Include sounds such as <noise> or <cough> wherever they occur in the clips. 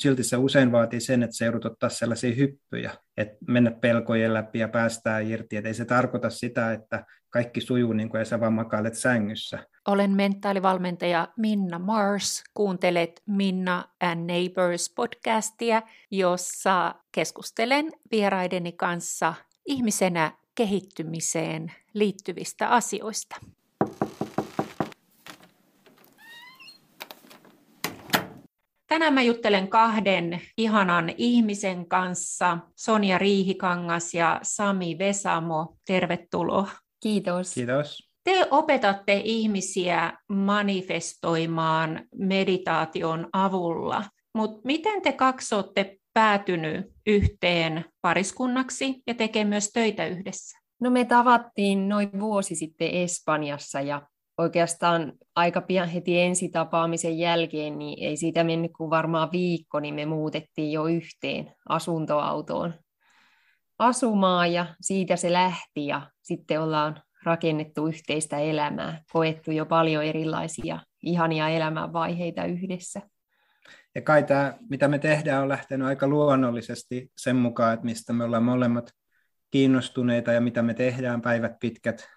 Silti se usein vaatii sen, että se joudut ottaa sellaisia hyppyjä, että mennä pelkojen läpi ja päästää irti. Et ei se tarkoita sitä, että kaikki sujuu niin kuin ja sä vaan makailet sängyssä. Olen mentaalivalmentaja Minna Mars. Kuuntelet Minna and Neighbors podcastia, jossa keskustelen vieraideni kanssa ihmisenä kehittymiseen liittyvistä asioista. Tänään mä juttelen kahden ihanan ihmisen kanssa, Sonja Riihikangas ja Sami Vesamo. Tervetuloa. Kiitos. Kiitos. Te opetatte ihmisiä manifestoimaan meditaation avulla, mutta miten te kaksi olette päätynyt yhteen pariskunnaksi ja tekee myös töitä yhdessä? No me tavattiin noin vuosi sitten Espanjassa ja oikeastaan aika pian heti ensitapaamisen jälkeen, niin ei siitä mennyt kuin varmaan viikko, niin me muutettiin jo yhteen asuntoautoon asumaan ja siitä se lähti ja sitten ollaan rakennettu yhteistä elämää, koettu jo paljon erilaisia ihania elämänvaiheita yhdessä. Ja kai tämä, mitä me tehdään, on lähtenyt aika luonnollisesti sen mukaan, että mistä me ollaan molemmat kiinnostuneita ja mitä me tehdään päivät pitkät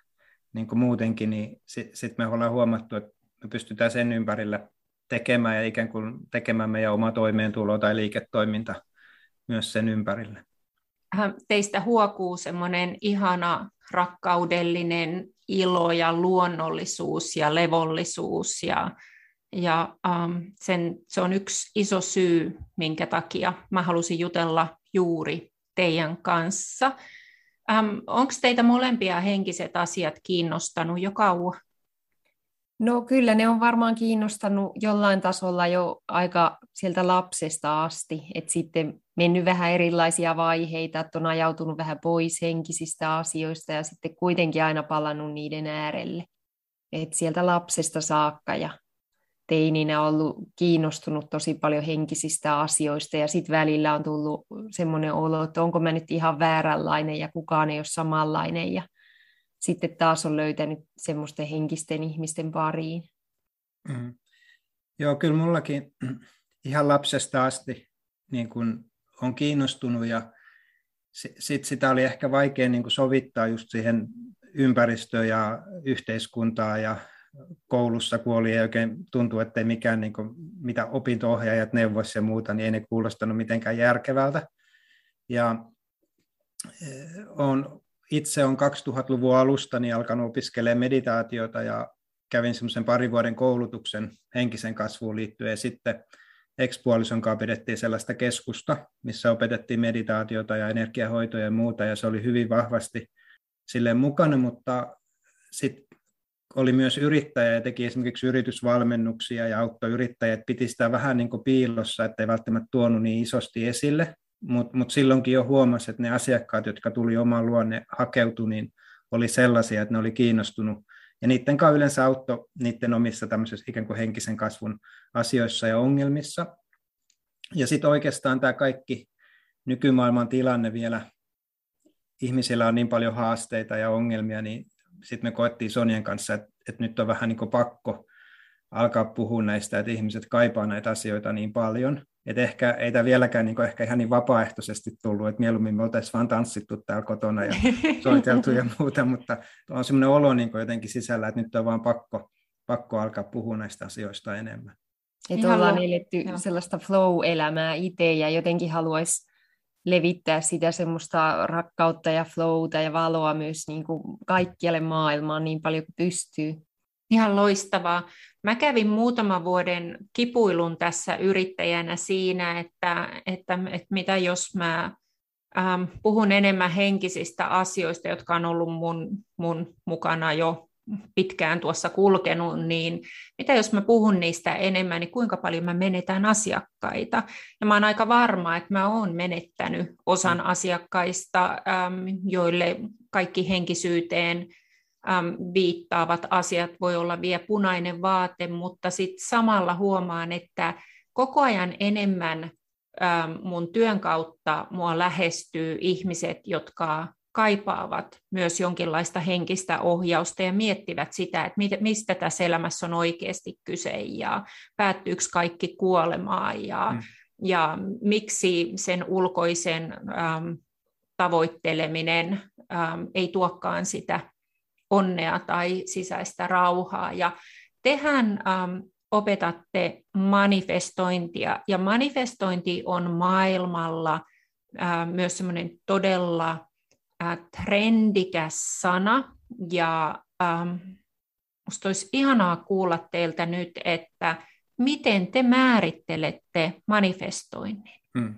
niin kuin muutenkin, niin sitten sit me ollaan huomattu, että me pystytään sen ympärillä tekemään ja ikään kuin tekemään meidän oma toimeentulo tai liiketoiminta myös sen ympärille. Teistä huokuu semmoinen ihana rakkaudellinen ilo ja luonnollisuus ja levollisuus ja, ja um, sen, se on yksi iso syy, minkä takia mä halusin jutella juuri teidän kanssa. Ähm, Onko teitä molempia henkiset asiat kiinnostanut jo kauan? No kyllä ne on varmaan kiinnostanut jollain tasolla jo aika sieltä lapsesta asti, että sitten mennyt vähän erilaisia vaiheita, että on ajautunut vähän pois henkisistä asioista ja sitten kuitenkin aina palannut niiden äärelle. Et sieltä lapsesta saakka ja teininä ollut kiinnostunut tosi paljon henkisistä asioista ja sitten välillä on tullut semmoinen olo, että onko mä nyt ihan vääränlainen ja kukaan ei ole samanlainen ja sitten taas on löytänyt semmoisten henkisten ihmisten pariin. Mm. Joo, kyllä mullakin <clears throat> ihan lapsesta asti niin kun on kiinnostunut ja sitten sitä oli ehkä vaikea niin sovittaa just siihen ympäristöön ja yhteiskuntaan ja koulussa, kun oli ja oikein tuntuu, että ei mikään, niin kuin, mitä opinto-ohjaajat neuvoisivat ja muuta, niin ei ne kuulostanut mitenkään järkevältä. Ja eh, on, itse on 2000-luvun alusta niin alkanut opiskelemaan meditaatiota ja kävin semmoisen parin vuoden koulutuksen henkisen kasvuun liittyen ja sitten ekspuolison kanssa pidettiin sellaista keskusta, missä opetettiin meditaatiota ja energiahoitoja ja muuta, ja se oli hyvin vahvasti silleen mukana, mutta sitten oli myös yrittäjä ja teki esimerkiksi yritysvalmennuksia ja auttoi yrittäjät, piti sitä vähän niin kuin piilossa, ettei välttämättä tuonut niin isosti esille, mutta mut silloinkin jo huomasi, että ne asiakkaat, jotka tuli omaan luonne hakeutu, niin oli sellaisia, että ne oli kiinnostunut. Ja niiden kanssa yleensä auttoi niiden omissa tämmöisissä ikään kuin henkisen kasvun asioissa ja ongelmissa. Ja sitten oikeastaan tämä kaikki nykymaailman tilanne vielä, ihmisillä on niin paljon haasteita ja ongelmia, niin sitten me koettiin Sonien kanssa, että, että nyt on vähän niin kuin pakko alkaa puhua näistä, että ihmiset kaipaa näitä asioita niin paljon. Että ehkä ei tämä vieläkään niin ehkä ihan niin vapaaehtoisesti tullut, että mieluummin me oltaisiin vain tanssittu täällä kotona ja <laughs> soiteltu ja muuta, mutta on semmoinen olo niin jotenkin sisällä, että nyt on vaan pakko, pakko alkaa puhua näistä asioista enemmän. Että ollaan eletty sellaista flow-elämää itse ja jotenkin haluaisi levittää sitä semmoista rakkautta ja flowta ja valoa myös niin kuin kaikkialle maailmaan niin paljon kuin pystyy. Ihan loistavaa. Mä kävin muutaman vuoden kipuilun tässä yrittäjänä siinä, että, että, että mitä jos mä ähm, puhun enemmän henkisistä asioista, jotka on ollut mun, mun mukana jo pitkään tuossa kulkenut, niin mitä jos mä puhun niistä enemmän, niin kuinka paljon mä menetän asiakkaita? Ja mä oon aika varma, että mä oon menettänyt osan mm. asiakkaista, joille kaikki henkisyyteen viittaavat asiat voi olla vielä punainen vaate, mutta sitten samalla huomaan, että koko ajan enemmän mun työn kautta mua lähestyy ihmiset, jotka kaipaavat myös jonkinlaista henkistä ohjausta ja miettivät sitä, että mistä tässä elämässä on oikeasti kyse ja päättyykö kaikki kuolemaan ja, mm. ja miksi sen ulkoisen äm, tavoitteleminen äm, ei tuokaan sitä onnea tai sisäistä rauhaa. Ja tehän äm, opetatte manifestointia, ja manifestointi on maailmalla ää, myös semmoinen todella ää, trendikäs sana, ja ähm, musta olisi ihanaa kuulla teiltä nyt, että miten te määrittelette manifestoinnin? Hmm.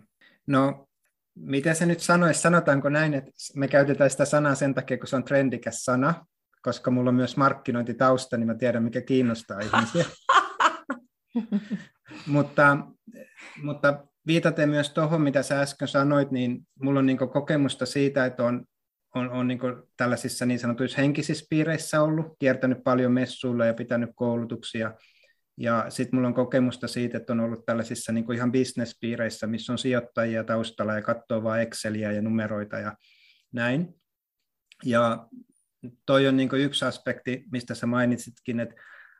No, miten se nyt sanoisi? Sanotaanko näin, että me käytetään sitä sanaa sen takia, kun se on trendikäs sana, koska mulla on myös markkinointitausta, niin mä tiedän, mikä kiinnostaa <laughs> ihmisiä. mutta, mutta viitaten myös tuohon, mitä sä äsken sanoit, niin mulla on niin kokemusta siitä, että on, on, on niin tällaisissa niin sanotuissa henkisissä piireissä ollut, kiertänyt paljon messuilla ja pitänyt koulutuksia. Ja sitten mulla on kokemusta siitä, että on ollut tällaisissa niin ihan bisnespiireissä, missä on sijoittajia taustalla ja katsoo vain Exceliä ja numeroita ja näin. Ja toi on niin yksi aspekti, mistä sä mainitsitkin, että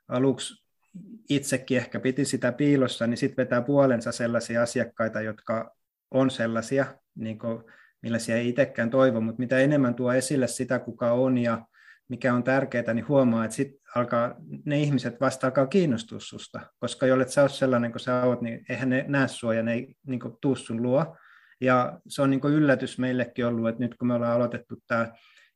aluksi itsekin ehkä piti sitä piilossa, niin sitten vetää puolensa sellaisia asiakkaita, jotka on sellaisia, niin kuin, millaisia ei itsekään toivo, mutta mitä enemmän tuo esille sitä, kuka on ja mikä on tärkeää, niin huomaa, että sit alkaa, ne ihmiset vasta alkaa kiinnostua susta, koska jollet sä oot sellainen kuin sä oot, niin eihän ne näe sua ja ne ei niin kuin, tuu sun luo. Ja se on niin kuin yllätys meillekin ollut, että nyt kun me ollaan aloitettu tämä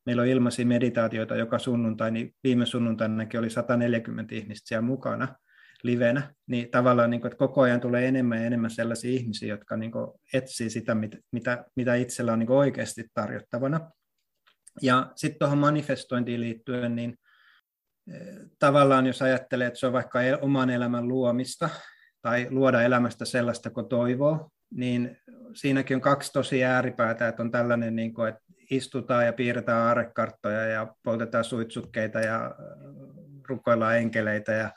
meillä on ilmaisia meditaatioita joka sunnuntai, niin viime sunnuntainakin oli 140 ihmistä siellä mukana livenä, niin tavallaan niin kuin, että koko ajan tulee enemmän ja enemmän sellaisia ihmisiä, jotka niin kuin, etsii sitä, mitä, mitä itsellä on niin kuin oikeasti tarjottavana. Ja sitten tuohon manifestointiin liittyen, niin eh, tavallaan jos ajattelee, että se on vaikka oman elämän luomista tai luoda elämästä sellaista, kun toivoo, niin siinäkin on kaksi tosi ääripäätä, että on tällainen, niin kuin, että istutaan ja piirretään aarekarttoja ja poltetaan suitsukkeita ja äh, rukoillaan enkeleitä ja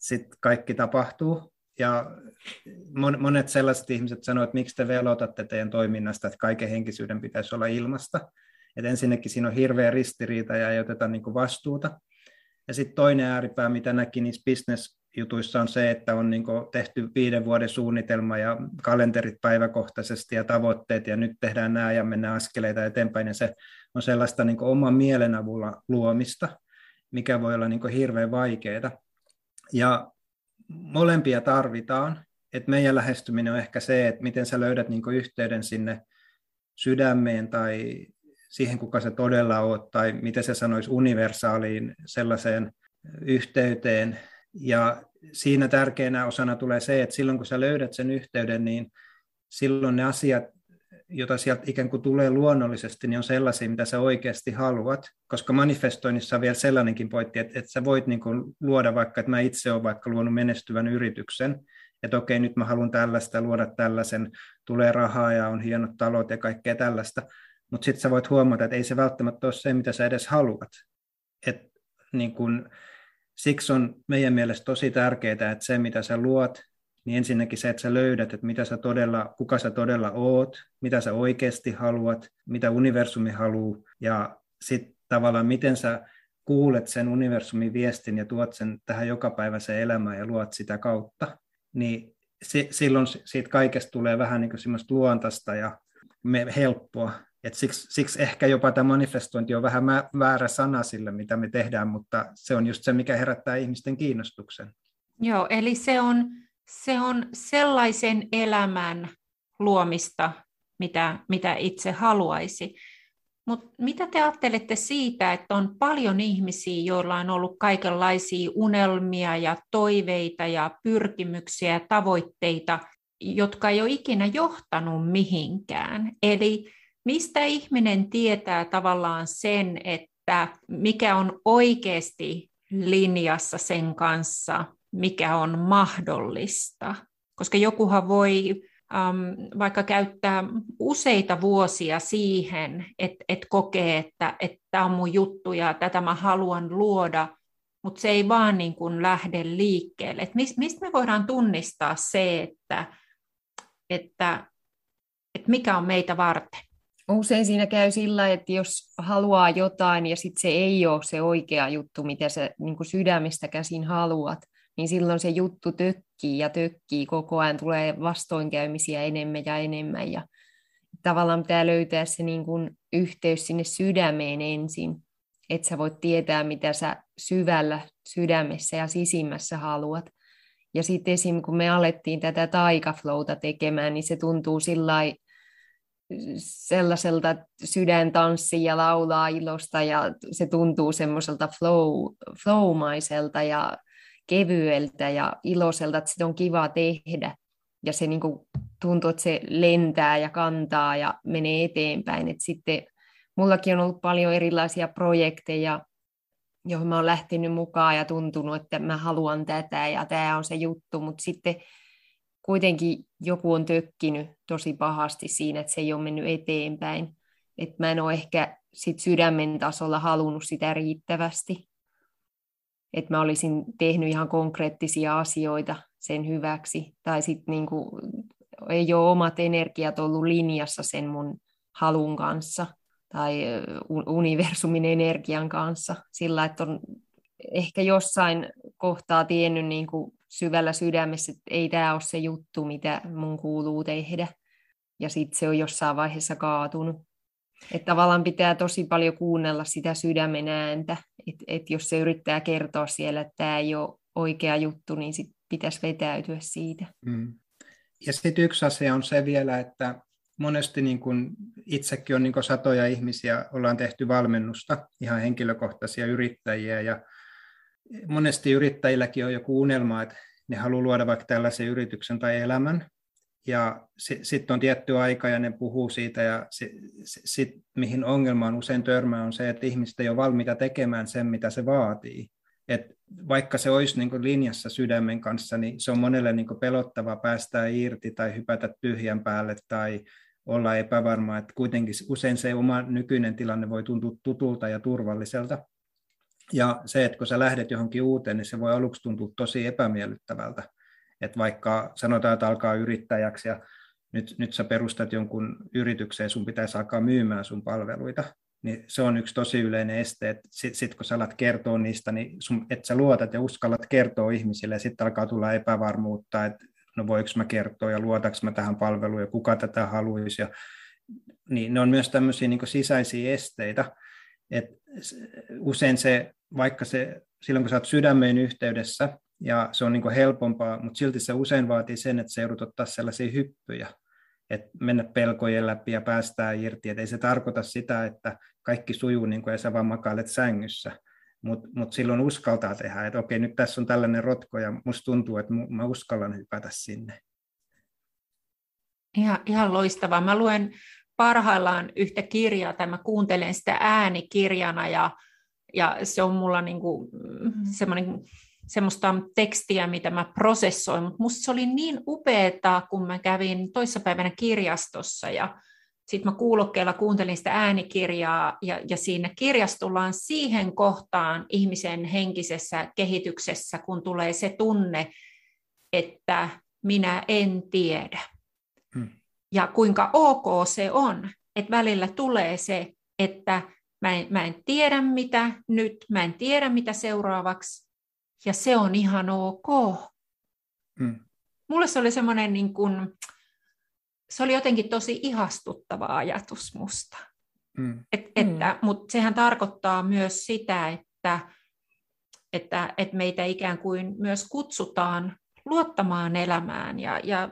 sitten kaikki tapahtuu. Ja monet sellaiset ihmiset sanoo, että miksi te velotatte teidän toiminnasta, että kaiken henkisyyden pitäisi olla ilmasta. Et ensinnäkin siinä on hirveä ristiriita ja ei oteta niin vastuuta. Ja sitten toinen ääripää, mitä näki niissä business-jutuissa, on se, että on niin tehty viiden vuoden suunnitelma ja kalenterit päiväkohtaisesti ja tavoitteet, ja nyt tehdään nämä ja mennään askeleita eteenpäin, ja se on sellaista niin oman mielen avulla luomista, mikä voi olla niin hirveän vaikeaa. Ja molempia tarvitaan, että meidän lähestyminen on ehkä se, että miten sä löydät niin yhteyden sinne sydämeen tai siihen, kuka se todella oot, tai miten se sanoisi universaaliin sellaiseen yhteyteen. Ja siinä tärkeänä osana tulee se, että silloin kun sä löydät sen yhteyden, niin silloin ne asiat, joita sieltä ikään kuin tulee luonnollisesti, niin on sellaisia, mitä sä oikeasti haluat, koska manifestoinnissa on vielä sellainenkin pointti, että, että sä voit niin kuin luoda vaikka, että mä itse olen vaikka luonut menestyvän yrityksen, että okei, nyt mä haluan tällaista, luoda tällaisen, tulee rahaa ja on hienot talot ja kaikkea tällaista, mutta sitten sä voit huomata, että ei se välttämättä ole se, mitä sä edes haluat. Et, niin kun, siksi on meidän mielestä tosi tärkeää, että se, mitä sä luot, niin ensinnäkin se, että sä löydät, että mitä sä todella, kuka sä todella oot, mitä sä oikeasti haluat, mitä universumi haluaa, ja sitten tavallaan miten sä kuulet sen universumin viestin ja tuot sen tähän jokapäiväiseen elämään ja luot sitä kautta, niin si- silloin siitä kaikesta tulee vähän niin kuin semmoista luontaista ja me, helppoa, et siksi, siksi ehkä jopa tämä manifestointi on vähän väärä sana sille, mitä me tehdään, mutta se on just se, mikä herättää ihmisten kiinnostuksen. Joo, eli se on, se on sellaisen elämän luomista, mitä, mitä itse haluaisi. Mutta mitä te ajattelette siitä, että on paljon ihmisiä, joilla on ollut kaikenlaisia unelmia ja toiveita ja pyrkimyksiä ja tavoitteita, jotka ei ole ikinä johtanut mihinkään? Eli mistä ihminen tietää tavallaan sen, että mikä on oikeasti linjassa sen kanssa, mikä on mahdollista? Koska jokuhan voi äm, vaikka käyttää useita vuosia siihen, että et kokee, että tämä on mun juttu ja tätä mä haluan luoda, mutta se ei vaan niin kuin lähde liikkeelle. Et mistä me voidaan tunnistaa se, että, että, että mikä on meitä varten? Usein siinä käy sillä, että jos haluaa jotain ja sitten se ei ole se oikea juttu, mitä sä niin sydämestä käsin haluat, niin silloin se juttu tökkii ja tökkii koko ajan, tulee vastoinkäymisiä enemmän ja enemmän ja tavallaan pitää löytää se niin kuin yhteys sinne sydämeen ensin, että sä voit tietää, mitä sä syvällä sydämessä ja sisimmässä haluat. Ja sitten esim. kun me alettiin tätä taikaflouta tekemään, niin se tuntuu sillai sellaiselta sydän tanssii ja laulaa ilosta ja se tuntuu semmoiselta flow, flowmaiselta ja kevyeltä ja iloiselta, että sitä on kiva tehdä. Ja se niin kuin tuntuu, että se lentää ja kantaa ja menee eteenpäin. Et sitten mullakin on ollut paljon erilaisia projekteja, joihin mä oon lähtenyt mukaan ja tuntunut, että mä haluan tätä ja tämä on se juttu, mutta sitten kuitenkin joku on tökkinyt tosi pahasti siinä, että se ei ole mennyt eteenpäin. Että mä en ole ehkä sit sydämen tasolla halunnut sitä riittävästi. Että mä olisin tehnyt ihan konkreettisia asioita sen hyväksi. Tai sitten niinku, ei ole omat energiat ollut linjassa sen mun halun kanssa tai universumin energian kanssa. Sillä, että on ehkä jossain kohtaa tiennyt niin kuin syvällä sydämessä, että ei tämä ole se juttu, mitä mun kuuluu tehdä. Ja sitten se on jossain vaiheessa kaatunut. Että tavallaan pitää tosi paljon kuunnella sitä sydämen ääntä. Että et jos se yrittää kertoa siellä, että tämä ei ole oikea juttu, niin sit pitäisi vetäytyä siitä. Mm. Ja sitten yksi asia on se vielä, että monesti niin kun itsekin on niin kun satoja ihmisiä, ollaan tehty valmennusta, ihan henkilökohtaisia yrittäjiä, ja monesti yrittäjilläkin on joku unelma, että ne haluaa luoda vaikka tällaisen yrityksen tai elämän, ja sitten sit on tietty aika ja ne puhuu siitä, ja sitten sit, mihin ongelmaan usein törmää on se, että ihmiset ei ole valmiita tekemään sen, mitä se vaatii. Et vaikka se olisi niin linjassa sydämen kanssa, niin se on monelle niin pelottava päästää irti tai hypätä tyhjän päälle tai olla epävarma, että kuitenkin usein se oma nykyinen tilanne voi tuntua tutulta ja turvalliselta. Ja se, että kun sä lähdet johonkin uuteen, niin se voi aluksi tuntua tosi epämiellyttävältä. Että vaikka sanotaan, että alkaa yrittäjäksi ja nyt, nyt sä perustat jonkun yritykseen, sun pitäisi alkaa myymään sun palveluita, niin se on yksi tosi yleinen este, että sitten sit kun sä alat kertoa niistä, niin sun, että sä luotat ja uskallat kertoa ihmisille, ja sitten alkaa tulla epävarmuutta, että no voiko mä kertoa ja luotaks mä tähän palveluun ja kuka tätä haluaisi. Ja, niin ne on myös tämmöisiä niin sisäisiä esteitä, että usein se, vaikka se, silloin kun sä oot sydämeen yhteydessä, ja se on niin helpompaa, mutta silti se usein vaatii sen, että se joudut ottaa sellaisia hyppyjä, että mennä pelkojen läpi ja päästää irti. Et ei se tarkoita sitä, että kaikki sujuu niin kuin ja sä vaan makailet sängyssä, mutta mut silloin uskaltaa tehdä, että okei, nyt tässä on tällainen rotko ja musta tuntuu, että mä uskallan hypätä sinne. Ihan, ihan loistavaa. Mä luen parhaillaan yhtä kirjaa, tai mä kuuntelen sitä äänikirjana, ja, ja se on mulla niinku semmoinen semmoista tekstiä, mitä mä prosessoin, mutta musta se oli niin upeaa, kun mä kävin toissapäivänä kirjastossa ja sitten mä kuulokkeella kuuntelin sitä äänikirjaa ja, ja siinä kirjastullaan siihen kohtaan ihmisen henkisessä kehityksessä, kun tulee se tunne, että minä en tiedä. Hmm. Ja kuinka ok se on, että välillä tulee se, että mä en, mä en tiedä mitä nyt, mä en tiedä mitä seuraavaksi, ja se on ihan ok. Hmm. Mulle se oli semmoinen niin kuin, se oli jotenkin tosi ihastuttava ajatus musta. Mm. Et, että, mm. Mutta sehän tarkoittaa myös sitä, että, että, että meitä ikään kuin myös kutsutaan luottamaan elämään. Ja, ja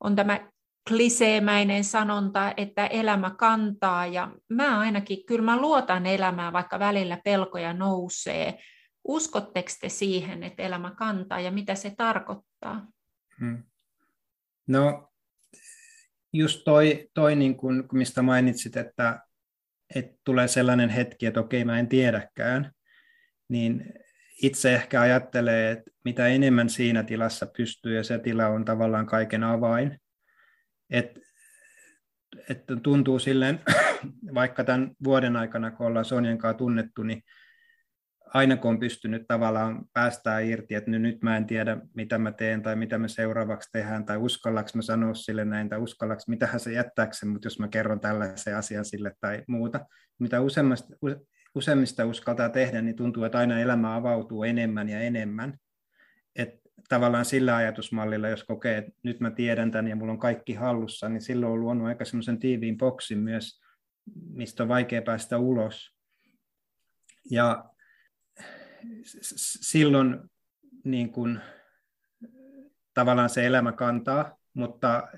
on tämä kliseemäinen sanonta, että elämä kantaa, ja mä ainakin, kyllä mä luotan elämään, vaikka välillä pelkoja nousee. Uskotteko te siihen, että elämä kantaa, ja mitä se tarkoittaa? Hmm. No, just toi, toi niin kuin, mistä mainitsit, että, että tulee sellainen hetki, että okei, mä en tiedäkään, niin itse ehkä ajattelee, että mitä enemmän siinä tilassa pystyy, ja se tila on tavallaan kaiken avain, että, että tuntuu silleen, <coughs> vaikka tämän vuoden aikana, kun ollaan Sonjan kanssa tunnettu, niin aina kun on pystynyt tavallaan päästää irti, että nyt mä en tiedä, mitä mä teen tai mitä me seuraavaksi tehdään, tai uskallaks mä sanoa sille näin, tai uskallaks, mitähän se jättääkö mutta jos mä kerron tällaisen asian sille tai muuta. Mitä useimmista, useimmista uskaltaa tehdä, niin tuntuu, että aina elämä avautuu enemmän ja enemmän. että tavallaan sillä ajatusmallilla, jos kokee, että nyt mä tiedän tämän ja mulla on kaikki hallussa, niin silloin on luonut aika semmoisen tiiviin boksin myös, mistä on vaikea päästä ulos. Ja silloin niin kuin, tavallaan se elämä kantaa, mutta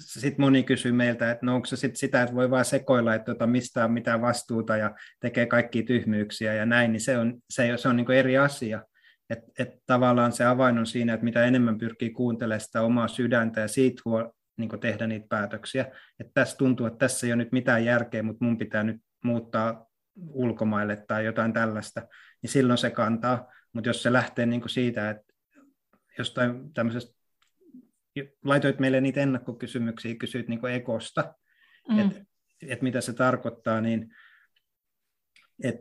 sitten moni kysyy meiltä, että no onko se sit sitä, että voi vaan sekoilla, että tota mistään mitään vastuuta ja tekee kaikki tyhmyyksiä ja näin, niin se on, se, se on niin eri asia. Että et tavallaan se avain on siinä, että mitä enemmän pyrkii kuuntelemaan sitä omaa sydäntä ja siitä huo, niin tehdä niitä päätöksiä. Että tässä tuntuu, että tässä ei ole nyt mitään järkeä, mutta mun pitää nyt muuttaa ulkomaille tai jotain tällaista, niin silloin se kantaa. Mutta jos se lähtee niin siitä, että jostain tämmöisestä, laitoit meille niitä ennakkokysymyksiä, kysyit niin ekosta, mm. että et mitä se tarkoittaa, niin et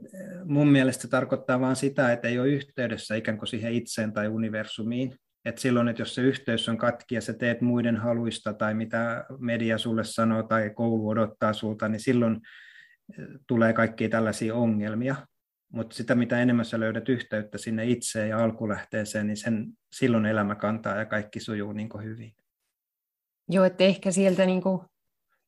mun mielestä se tarkoittaa vain sitä, että ei ole yhteydessä ikään kuin siihen itseen tai universumiin. Et silloin, että jos se yhteys on katki ja sä teet muiden haluista tai mitä media sulle sanoo tai koulu odottaa sulta, niin silloin tulee kaikkia tällaisia ongelmia. Mutta sitä, mitä enemmän sä löydät yhteyttä sinne itseen ja alkulähteeseen, niin sen, silloin elämä kantaa ja kaikki sujuu niin hyvin. Joo, että ehkä sieltä niin kuin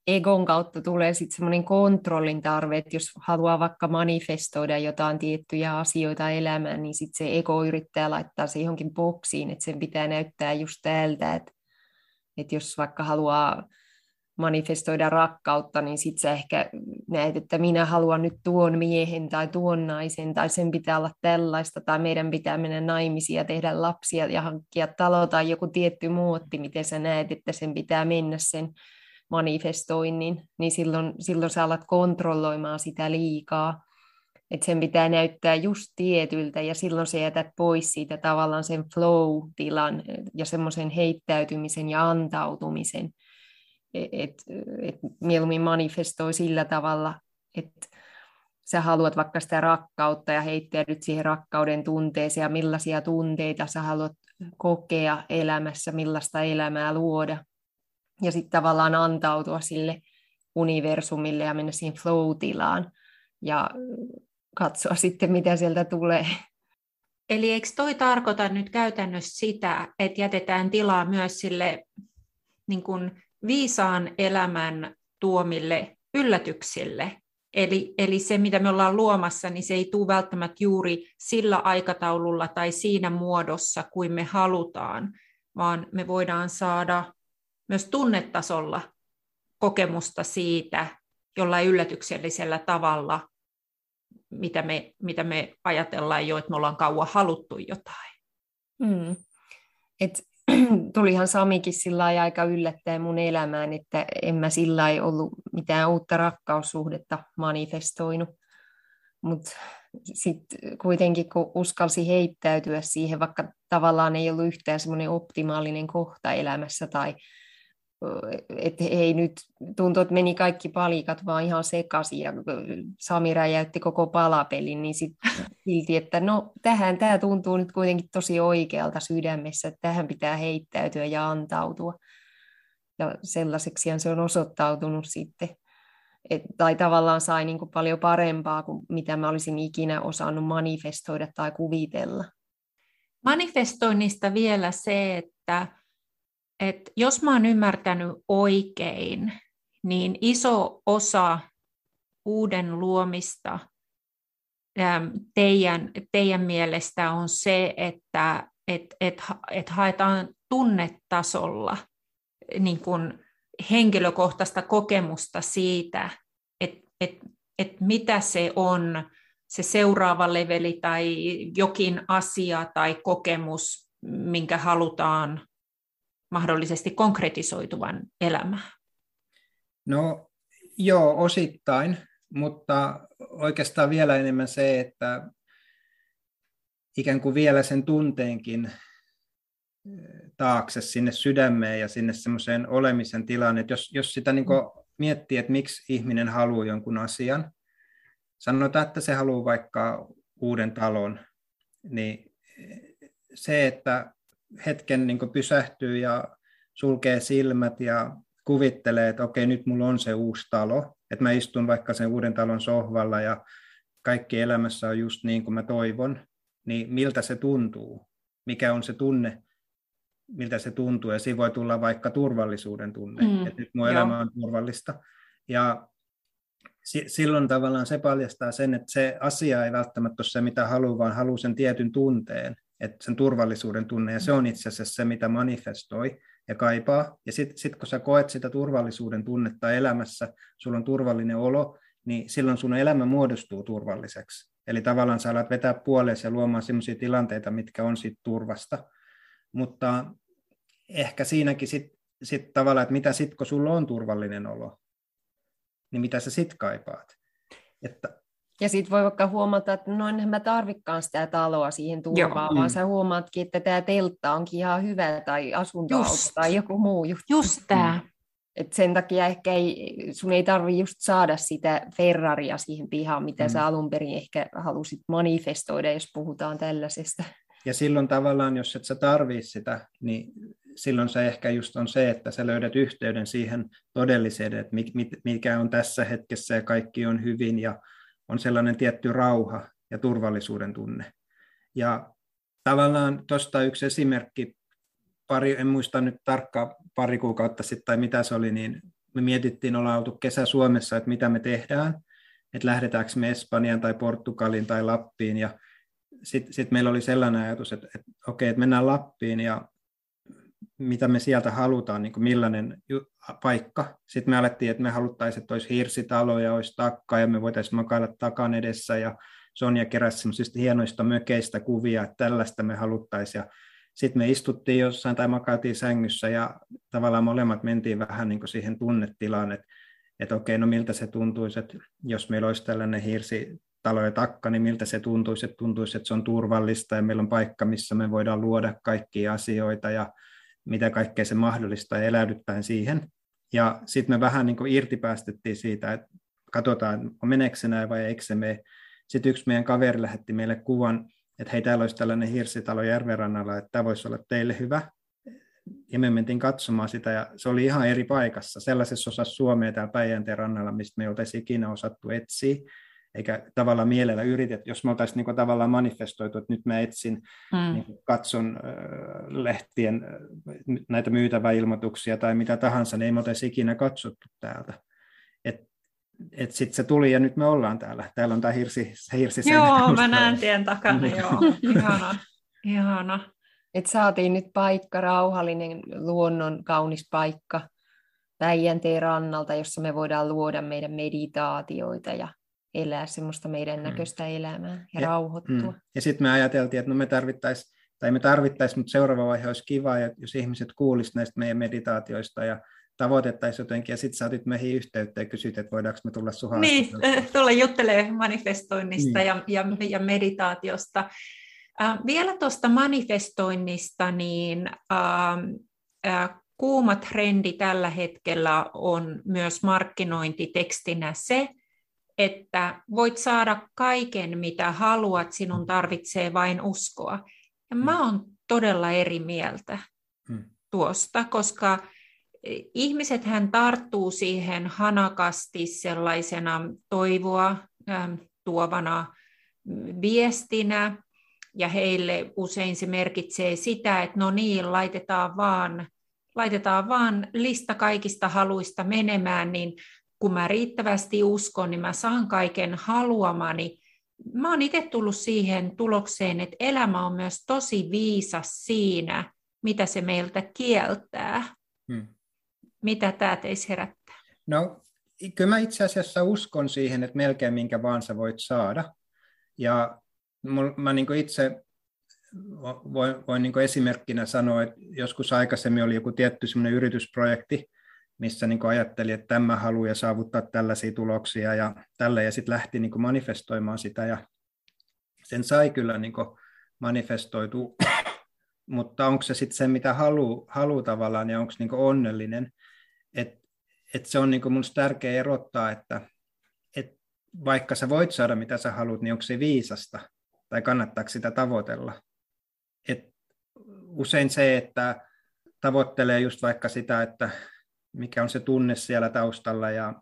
egon kautta tulee sitten semmoinen kontrollin tarve, että jos haluaa vaikka manifestoida jotain tiettyjä asioita elämään, niin sitten se ego yrittää laittaa se johonkin boksiin, että sen pitää näyttää just tältä, että, että jos vaikka haluaa manifestoida rakkautta, niin sitten sä ehkä näet, että minä haluan nyt tuon miehen tai tuon naisen, tai sen pitää olla tällaista, tai meidän pitää mennä naimisiin ja tehdä lapsia ja hankkia talo, tai joku tietty muotti, miten sä näet, että sen pitää mennä sen manifestoinnin, niin silloin, silloin sä alat kontrolloimaan sitä liikaa. Että sen pitää näyttää just tietyltä ja silloin se jätät pois siitä tavallaan sen flow-tilan ja semmoisen heittäytymisen ja antautumisen. Että et mieluummin manifestoi sillä tavalla, että sä haluat vaikka sitä rakkautta ja heittäydyt siihen rakkauden tunteeseen ja millaisia tunteita sä haluat kokea elämässä, millaista elämää luoda ja sitten tavallaan antautua sille universumille ja mennä siihen flow-tilaan ja katsoa sitten, mitä sieltä tulee. Eli eikö toi tarkoita nyt käytännössä sitä, että jätetään tilaa myös sille niin kuin viisaan elämän tuomille yllätyksille? Eli, eli se, mitä me ollaan luomassa, niin se ei tule välttämättä juuri sillä aikataululla tai siinä muodossa kuin me halutaan, vaan me voidaan saada myös tunnetasolla kokemusta siitä jollain yllätyksellisellä tavalla, mitä me, mitä me ajatellaan jo, että me ollaan kauan haluttu jotain. Mm. Et, <clears throat> tulihan Samikin sillä aika yllättäen mun elämään, että en mä sillä ollut mitään uutta rakkaussuhdetta manifestoinut. Mutta sitten kuitenkin kun uskalsi heittäytyä siihen, vaikka tavallaan ei ollut yhtään semmoinen optimaalinen kohta elämässä tai että ei nyt tuntuu, että meni kaikki palikat vaan ihan sekaisin ja Sami räjäytti koko palapelin, niin sitten silti, että no tähän tämä tuntuu nyt kuitenkin tosi oikealta sydämessä, että tähän pitää heittäytyä ja antautua. Ja sellaiseksi se on osoittautunut sitten. Et, tai tavallaan sai niin kuin paljon parempaa kuin mitä mä olisin ikinä osannut manifestoida tai kuvitella. Manifestoinnista vielä se, että että jos mä oon ymmärtänyt oikein, niin iso osa uuden luomista teidän, teidän mielestä on se, että et, et, et haetaan tunnetasolla niin kun henkilökohtaista kokemusta siitä, että et, et mitä se on se seuraava leveli tai jokin asia tai kokemus, minkä halutaan mahdollisesti konkretisoituvan elämää? No joo, osittain, mutta oikeastaan vielä enemmän se, että ikään kuin vielä sen tunteenkin eh, taakse sinne sydämeen ja sinne semmoiseen olemisen tilaan, että jos, jos sitä niin miettii, että miksi ihminen haluaa jonkun asian, sanotaan, että se haluaa vaikka uuden talon, niin se, että hetken niin pysähtyy ja sulkee silmät ja kuvittelee, että okei, nyt mulla on se uusi talo, että mä istun vaikka sen uuden talon sohvalla ja kaikki elämässä on just niin kuin mä toivon, niin miltä se tuntuu? mikä on se tunne, miltä se tuntuu, ja siinä voi tulla vaikka turvallisuuden tunne, mm, että nyt mun joo. elämä on turvallista. Ja silloin tavallaan se paljastaa sen, että se asia ei välttämättä ole se, mitä haluaa, vaan haluaa sen tietyn tunteen, että sen turvallisuuden tunne, ja se on itse asiassa se, mitä manifestoi ja kaipaa. Ja sitten sit, kun sä koet sitä turvallisuuden tunnetta elämässä, sulla on turvallinen olo, niin silloin sun elämä muodostuu turvalliseksi. Eli tavallaan sä alat vetää puoleen ja luomaan sellaisia tilanteita, mitkä on siitä turvasta. Mutta ehkä siinäkin sitten sit tavallaan, että mitä sitten, kun sulla on turvallinen olo, niin mitä sä sitten kaipaat. Että... Ja sitten voi vaikka huomata, että no enhän mä tarvikaan sitä taloa siihen turvaan, Joo. vaan mm. sä huomaatkin, että tämä teltta onkin ihan hyvä tai just. tai joku muu juttu. Just tämä. Mm. Et sen takia ehkä ei, sun ei tarvi just saada sitä Ferraria siihen pihaan, mitä mm. sä alun perin ehkä halusit manifestoida, jos puhutaan tällaisesta. Ja silloin tavallaan, jos et sä tarvii sitä, niin silloin se ehkä just on se, että sä löydät yhteyden siihen todelliseen, että mikä on tässä hetkessä ja kaikki on hyvin ja on sellainen tietty rauha ja turvallisuuden tunne. Ja tavallaan tuosta yksi esimerkki, pari, en muista nyt tarkkaan pari kuukautta sitten tai mitä se oli, niin me mietittiin, ollaan oltu kesä Suomessa, että mitä me tehdään, että lähdetäänkö me Espanjaan tai Portugaliin tai Lappiin ja sitten sit meillä oli sellainen ajatus, että, että okei, että mennään Lappiin ja mitä me sieltä halutaan, niin kuin millainen paikka. Sitten me alettiin, että me haluttaisiin, että olisi hirsitalo ja olisi takka ja me voitaisiin makailla takan edessä ja Sonja keräsi semmoisista hienoista mökeistä kuvia, että tällaista me haluttaisiin. Sitten me istuttiin jossain tai makailtiin sängyssä ja tavallaan molemmat mentiin vähän niin kuin siihen tunnetilaan, että, että okei, no miltä se tuntuisi, että jos meillä olisi tällainen hirsitalo ja takka, niin miltä se tuntuisi, että tuntuisi, että se on turvallista ja meillä on paikka, missä me voidaan luoda kaikkia asioita ja mitä kaikkea se mahdollistaa ja eläydyttäen siihen. Ja sitten me vähän niin kuin irtipäästettiin siitä, että katsotaan, meneekö se näin vai eikö se mene. Sitten yksi meidän kaveri lähetti meille kuvan, että hei, täällä olisi tällainen hirsitalo järvenrannalla, että tämä voisi olla teille hyvä. Ja me mentiin katsomaan sitä, ja se oli ihan eri paikassa, sellaisessa osassa Suomea täällä Päijänteen rannalla, mistä me ei oltaisi ikinä osattu etsiä eikä tavallaan mielellä yritä, jos me oltaisiin niin tavallaan manifestoitu, että nyt mä etsin, mm. niin katson äh, lehtien näitä myytäväilmoituksia tai mitä tahansa, niin ei me oltaisi ikinä katsottu täältä. Et, et sitten se tuli ja nyt me ollaan täällä. Täällä on tämä hirsi, hirsi Joo, mä näen tien takana, niin. joo. Ihana, ihana. Et saatiin nyt paikka, rauhallinen, luonnon kaunis paikka Päijänteen rannalta, jossa me voidaan luoda meidän meditaatioita ja elää semmoista meidän mm. näköistä elämää ja, ja rauhoittua. Mm. Ja sitten me ajateltiin, että no me tarvittaisiin, tai me tarvittaisiin, mutta seuraava vaihe olisi kiva, jos ihmiset kuulisivat näistä meidän meditaatioista ja tavoitettaisiin jotenkin, ja sitten saatit meihin yhteyttä ja kysyt, että voidaanko me tulla suhaan. Niin, <laughs> tulla juttelemaan manifestoinnista niin. ja, ja, ja meditaatiosta. Äh, vielä tuosta manifestoinnista, niin äh, äh, kuuma trendi tällä hetkellä on myös markkinointitekstinä se, että voit saada kaiken, mitä haluat, sinun tarvitsee vain uskoa. Ja mä mm. oon todella eri mieltä hmm. tuosta, koska ihmiset hän tarttuu siihen hanakasti sellaisena toivoa tuovana viestinä, ja heille usein se merkitsee sitä, että no niin, laitetaan vaan, laitetaan vaan lista kaikista haluista menemään, niin kun mä riittävästi uskon, niin mä saan kaiken haluamani. Mä oon itse tullut siihen tulokseen, että elämä on myös tosi viisas siinä, mitä se meiltä kieltää. Hmm. Mitä tämä teisi herättää? No, kyllä mä itse asiassa uskon siihen, että melkein minkä vaan sä voit saada. Ja mä niin itse voin, voin niin esimerkkinä sanoa, että joskus aikaisemmin oli joku tietty yritysprojekti, missä niin ajatteli, että tämä haluaa saavuttaa tällaisia tuloksia ja tällä, ja sitten lähti niin manifestoimaan sitä, ja sen sai kyllä niin manifestoitu, <clears throat> mutta onko se sitten se, mitä haluaa halu tavallaan, ja onko niin onnellinen, että et se on niin minusta tärkeää erottaa, että et vaikka sä voit saada mitä sä haluat, niin onko se viisasta, tai kannattaako sitä tavoitella. Et usein se, että tavoittelee just vaikka sitä, että mikä on se tunne siellä taustalla ja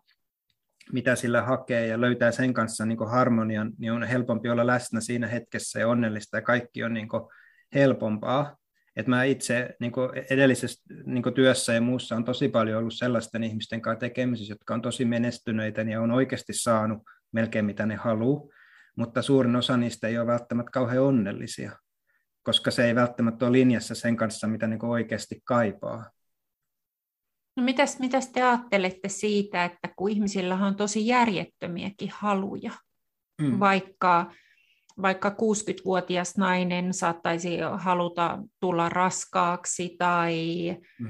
mitä sillä hakee ja löytää sen kanssa niin harmonian, niin on helpompi olla läsnä siinä hetkessä ja onnellista ja kaikki on niin helpompaa. Et mä itse niin edellisessä niin työssä ja muussa on tosi paljon ollut sellaisten ihmisten kanssa tekemisissä, jotka on tosi menestyneitä ja on oikeasti saanut melkein mitä ne haluaa, mutta suurin osa niistä ei ole välttämättä kauhean onnellisia, koska se ei välttämättä ole linjassa sen kanssa, mitä niin oikeasti kaipaa. No mitäs, mitäs te ajattelette siitä, että kun ihmisillä on tosi järjettömiäkin haluja, mm. vaikka, vaikka 60-vuotias nainen saattaisi haluta tulla raskaaksi tai mm.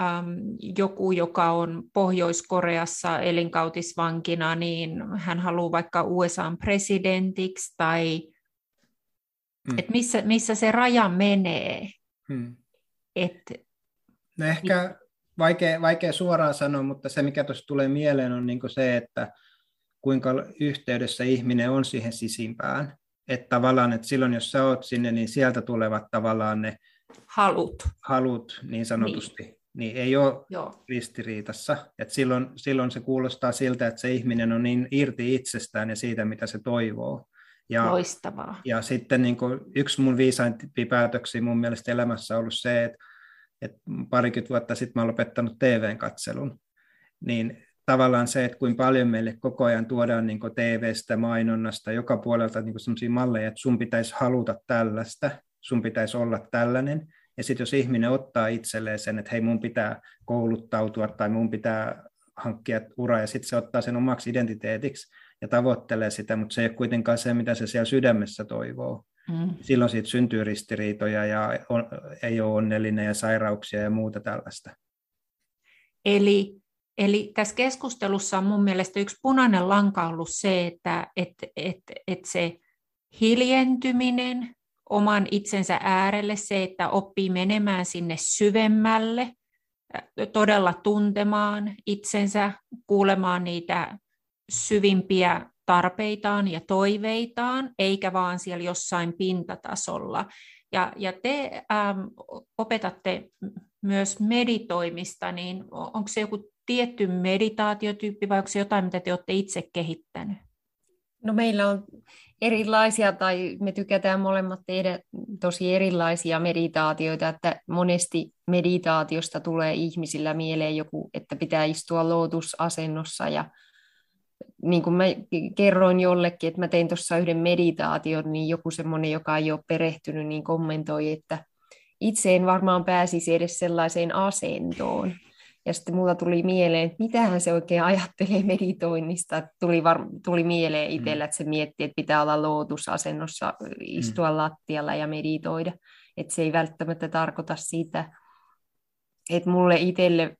äm, joku, joka on Pohjois-Koreassa elinkautisvankina, niin hän haluaa vaikka USAn presidentiksi tai mm. et missä, missä se raja menee. Mm. Et, no ehkä vaikea, vaikea suoraan sanoa, mutta se mikä tuossa tulee mieleen on niin se, että kuinka yhteydessä ihminen on siihen sisimpään. Että tavallaan, että silloin jos sä oot sinne, niin sieltä tulevat tavallaan ne halut, halut niin sanotusti. Niin, niin ei ole Joo. ristiriitassa. Et silloin, silloin se kuulostaa siltä, että se ihminen on niin irti itsestään ja siitä, mitä se toivoo. Ja, Loistavaa. Ja sitten niin kuin, yksi mun viisaimpia päätöksiä mun mielestä elämässä on ollut se, että että parikymmentä vuotta sitten mä olen lopettanut TV-katselun, niin tavallaan se, että kuinka paljon meille koko ajan tuodaan niin TV-stä, mainonnasta, joka puolelta niin sellaisia malleja, että sun pitäisi haluta tällaista, sun pitäisi olla tällainen, ja sitten jos ihminen ottaa itselleen sen, että hei mun pitää kouluttautua tai mun pitää hankkia ura, ja sitten se ottaa sen omaksi identiteetiksi ja tavoittelee sitä, mutta se ei ole kuitenkaan se, mitä se siellä sydämessä toivoo, Mm. Silloin siitä syntyy ristiriitoja ja on, ei ole onnellinen ja sairauksia ja muuta tällaista. Eli, eli tässä keskustelussa on mun mielestä yksi punainen lanka ollut se, että et, et, et se hiljentyminen oman itsensä äärelle, se, että oppii menemään sinne syvemmälle, todella tuntemaan itsensä, kuulemaan niitä syvimpiä tarpeitaan ja toiveitaan, eikä vaan siellä jossain pintatasolla. Ja, ja te ähm, opetatte myös meditoimista, niin onko se joku tietty meditaatiotyyppi vai onko se jotain, mitä te olette itse kehittänyt? No meillä on erilaisia, tai me tykätään molemmat tehdä tosi erilaisia meditaatioita, että monesti meditaatiosta tulee ihmisillä mieleen joku, että pitää istua lootusasennossa ja niin kuin mä kerroin jollekin, että mä tein tuossa yhden meditaation, niin joku semmoinen, joka ei ole perehtynyt, niin kommentoi, että itse en varmaan pääsisi edes sellaiseen asentoon. Ja sitten mulla tuli mieleen, että mitähän se oikein ajattelee meditoinnista. Tuli, var, tuli mieleen itsellä, mm. että se miettii, että pitää olla lootusasennossa, istua mm. lattialla ja meditoida. Että se ei välttämättä tarkoita sitä, että mulle itselle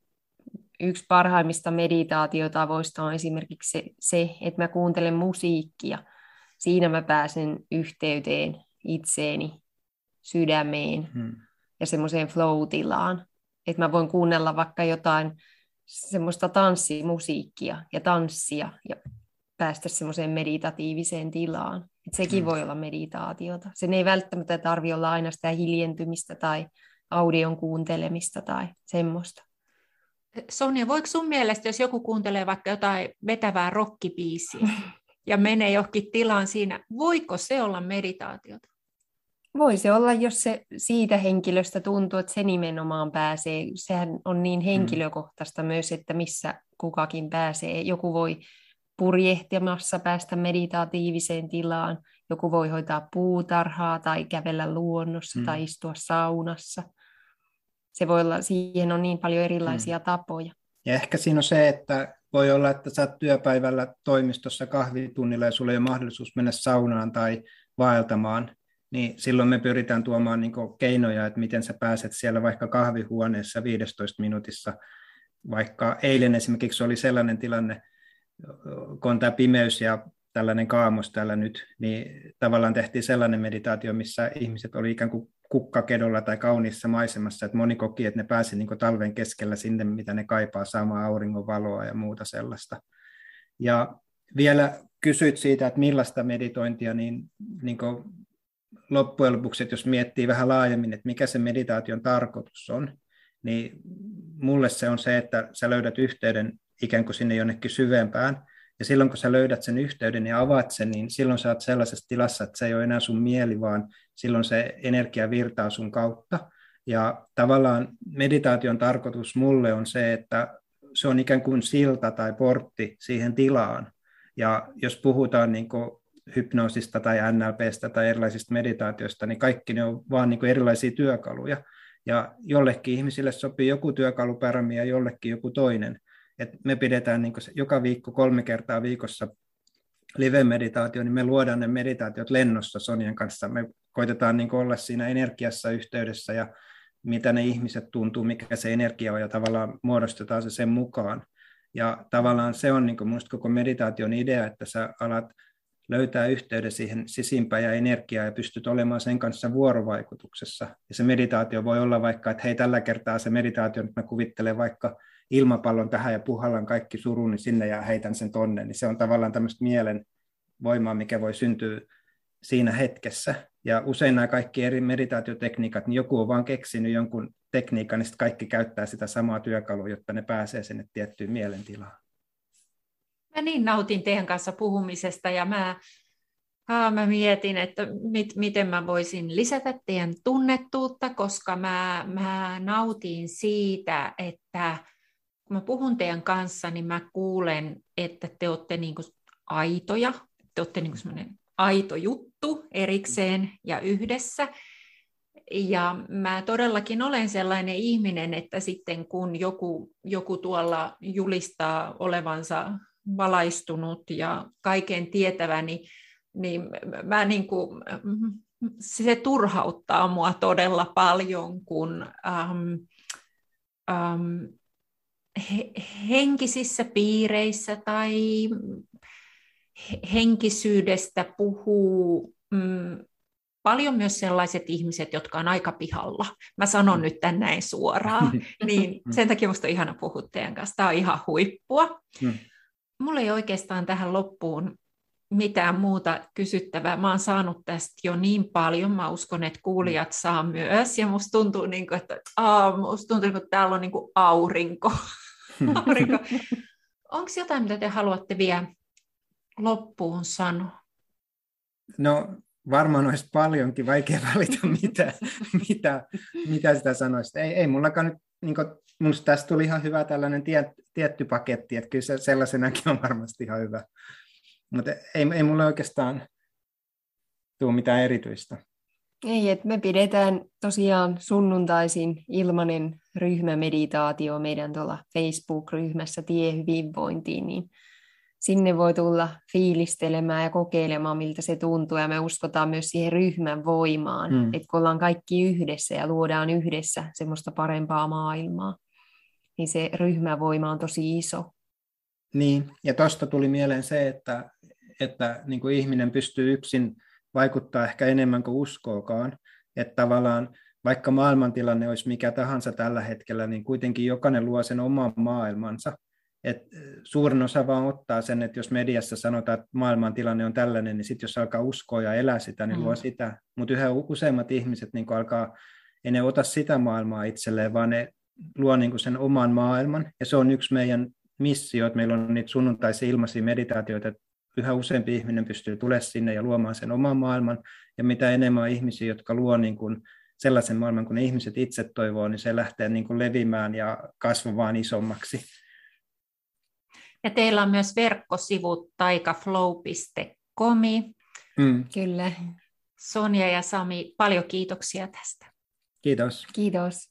yksi parhaimmista meditaatiotavoista on esimerkiksi se, se, että mä kuuntelen musiikkia. Siinä mä pääsen yhteyteen itseeni, sydämeen hmm. ja semmoiseen flow-tilaan. Että mä voin kuunnella vaikka jotain semmoista tanssimusiikkia ja tanssia ja päästä semmoiseen meditatiiviseen tilaan. Et sekin hmm. voi olla meditaatiota. Sen ei välttämättä tarvi olla aina sitä hiljentymistä tai audion kuuntelemista tai semmoista. Sonja, voiko sun mielestä, jos joku kuuntelee vaikka jotain vetävää rokkipiisiä ja menee johonkin tilaan siinä, voiko se olla meditaatiota? Voi se olla, jos se siitä henkilöstä tuntuu, että se nimenomaan pääsee. Sehän on niin mm. henkilökohtaista mm. myös, että missä kukakin pääsee. Joku voi purjehtimassa päästä meditaatiiviseen tilaan, joku voi hoitaa puutarhaa tai kävellä luonnossa mm. tai istua saunassa – se voi olla, siihen on niin paljon erilaisia hmm. tapoja. Ja ehkä siinä on se, että voi olla, että sä oot työpäivällä toimistossa kahvitunnilla ja sulla ei ole mahdollisuus mennä saunaan tai vaeltamaan, niin silloin me pyritään tuomaan niin keinoja, että miten sä pääset siellä vaikka kahvihuoneessa 15 minuutissa. Vaikka eilen esimerkiksi oli sellainen tilanne, kun on tämä pimeys ja tällainen kaamos täällä nyt, niin tavallaan tehtiin sellainen meditaatio, missä ihmiset oli ikään kuin kukkakedolla tai kauniissa maisemassa, että moni koki, että ne pääsi niin talven keskellä sinne, mitä ne kaipaa, saamaan auringonvaloa ja muuta sellaista. Ja vielä kysyit siitä, että millaista meditointia, niin, niin loppujen lopuksi, että jos miettii vähän laajemmin, että mikä se meditaation tarkoitus on, niin mulle se on se, että sä löydät yhteyden ikään kuin sinne jonnekin syvempään, Ja silloin kun sä löydät sen yhteyden ja avaat sen, niin silloin sä oot sellaisessa tilassa, että se ei ole enää sun mieli, vaan silloin se energia virtaa sun kautta. Ja tavallaan meditaation tarkoitus mulle on se, että se on ikään kuin silta tai portti siihen tilaan. Ja jos puhutaan niin kuin hypnoosista tai NLPstä tai erilaisista meditaatioista, niin kaikki ne on vaan niin kuin erilaisia työkaluja. Ja jollekin ihmisille sopii joku työkalu paremmin ja jollekin joku toinen. Et me pidetään niin joka viikko kolme kertaa viikossa live-meditaatio, niin me luodaan ne meditaatiot lennossa Sonian kanssa. Me koitetaan niin olla siinä energiassa yhteydessä ja mitä ne ihmiset tuntuu, mikä se energia on ja tavallaan muodostetaan se sen mukaan. Ja tavallaan se on niin minusta koko meditaation idea, että sä alat löytää yhteyden siihen sisimpään ja energiaa ja pystyt olemaan sen kanssa vuorovaikutuksessa. Ja se meditaatio voi olla vaikka, että hei tällä kertaa se meditaatio, nyt mä kuvittelen vaikka ilmapallon tähän ja puhallan kaikki suruni sinne ja heitän sen tonne, niin se on tavallaan tämmöistä mielen voimaa, mikä voi syntyä siinä hetkessä. Ja usein nämä kaikki eri meditaatiotekniikat, niin joku on vaan keksinyt jonkun tekniikan, niin kaikki käyttää sitä samaa työkalua, jotta ne pääsee sinne tiettyyn mielentilaan. Mä niin nautin teidän kanssa puhumisesta ja mä, aa, mä mietin, että mit, miten mä voisin lisätä teidän tunnettuutta, koska mä, mä nautin siitä, että kun mä puhun teidän kanssa, niin mä kuulen, että te olette niin kuin aitoja, te olette niin kuin aito juttu erikseen ja yhdessä. Ja mä todellakin olen sellainen ihminen, että sitten kun joku, joku tuolla julistaa olevansa valaistunut ja kaiken tietävä, niin, niin mä niin kuin, se turhauttaa mua todella paljon, kun ähm, ähm, he, henkisissä piireissä tai henkisyydestä puhuu mm, paljon myös sellaiset ihmiset, jotka on aika pihalla. Mä sanon nyt tän näin suoraan. <laughs> niin sen takia musta on ihana puhua teidän kanssa. Tämä on ihan huippua. Mm. Mulla ei oikeastaan tähän loppuun mitään muuta kysyttävää. Mä oon saanut tästä jo niin paljon. Mä uskon, että kuulijat saa myös. Ja musta tuntuu, niin kuin, että aa, musta tuntuu, että täällä on niin kuin aurinko. <laughs> aurinko. Onko jotain, mitä te haluatte vielä loppuun sanoa? No varmaan olisi paljonkin vaikea valita, mitä, mitä, mitä sitä sanoisi. Ei, ei mullakaan nyt, niin kuin, minusta tästä tuli ihan hyvä tällainen tie, tietty paketti, että kyllä se sellaisenakin on varmasti ihan hyvä. Mutta ei, ei mulla oikeastaan tule mitään erityistä. Ei, että me pidetään tosiaan sunnuntaisin ilmanen ryhmämeditaatio meidän tuolla Facebook-ryhmässä Tie hyvinvointiin, niin sinne voi tulla fiilistelemään ja kokeilemaan, miltä se tuntuu, ja me uskotaan myös siihen ryhmän voimaan, mm. että kun ollaan kaikki yhdessä ja luodaan yhdessä semmoista parempaa maailmaa, niin se ryhmävoima on tosi iso. Niin, ja tuosta tuli mieleen se, että, että niin kuin ihminen pystyy yksin vaikuttaa ehkä enemmän kuin uskookaan, että tavallaan vaikka maailmantilanne olisi mikä tahansa tällä hetkellä, niin kuitenkin jokainen luo sen oman maailmansa, et suurin osa vaan ottaa sen, että jos mediassa sanotaan, että maailman tilanne on tällainen, niin sitten jos alkaa uskoa ja elää sitä, niin mm. luo sitä. Mutta yhä useimmat ihmiset niin alkaa, ei ne ota sitä maailmaa itselleen, vaan ne luo niin sen oman maailman. Ja se on yksi meidän missio, että meillä on niitä sunnuntaisia ilmaisia meditaatioita, että yhä useampi ihminen pystyy tulemaan sinne ja luomaan sen oman maailman. Ja mitä enemmän on ihmisiä, jotka luo niin kuin sellaisen maailman, kun ne ihmiset itse toivoo, niin se lähtee niin kuin levimään ja kasvamaan isommaksi. Ja teillä on myös verkkosivut taikaflow.com. Mm. Kyllä. Sonja ja Sami, paljon kiitoksia tästä. Kiitos. Kiitos.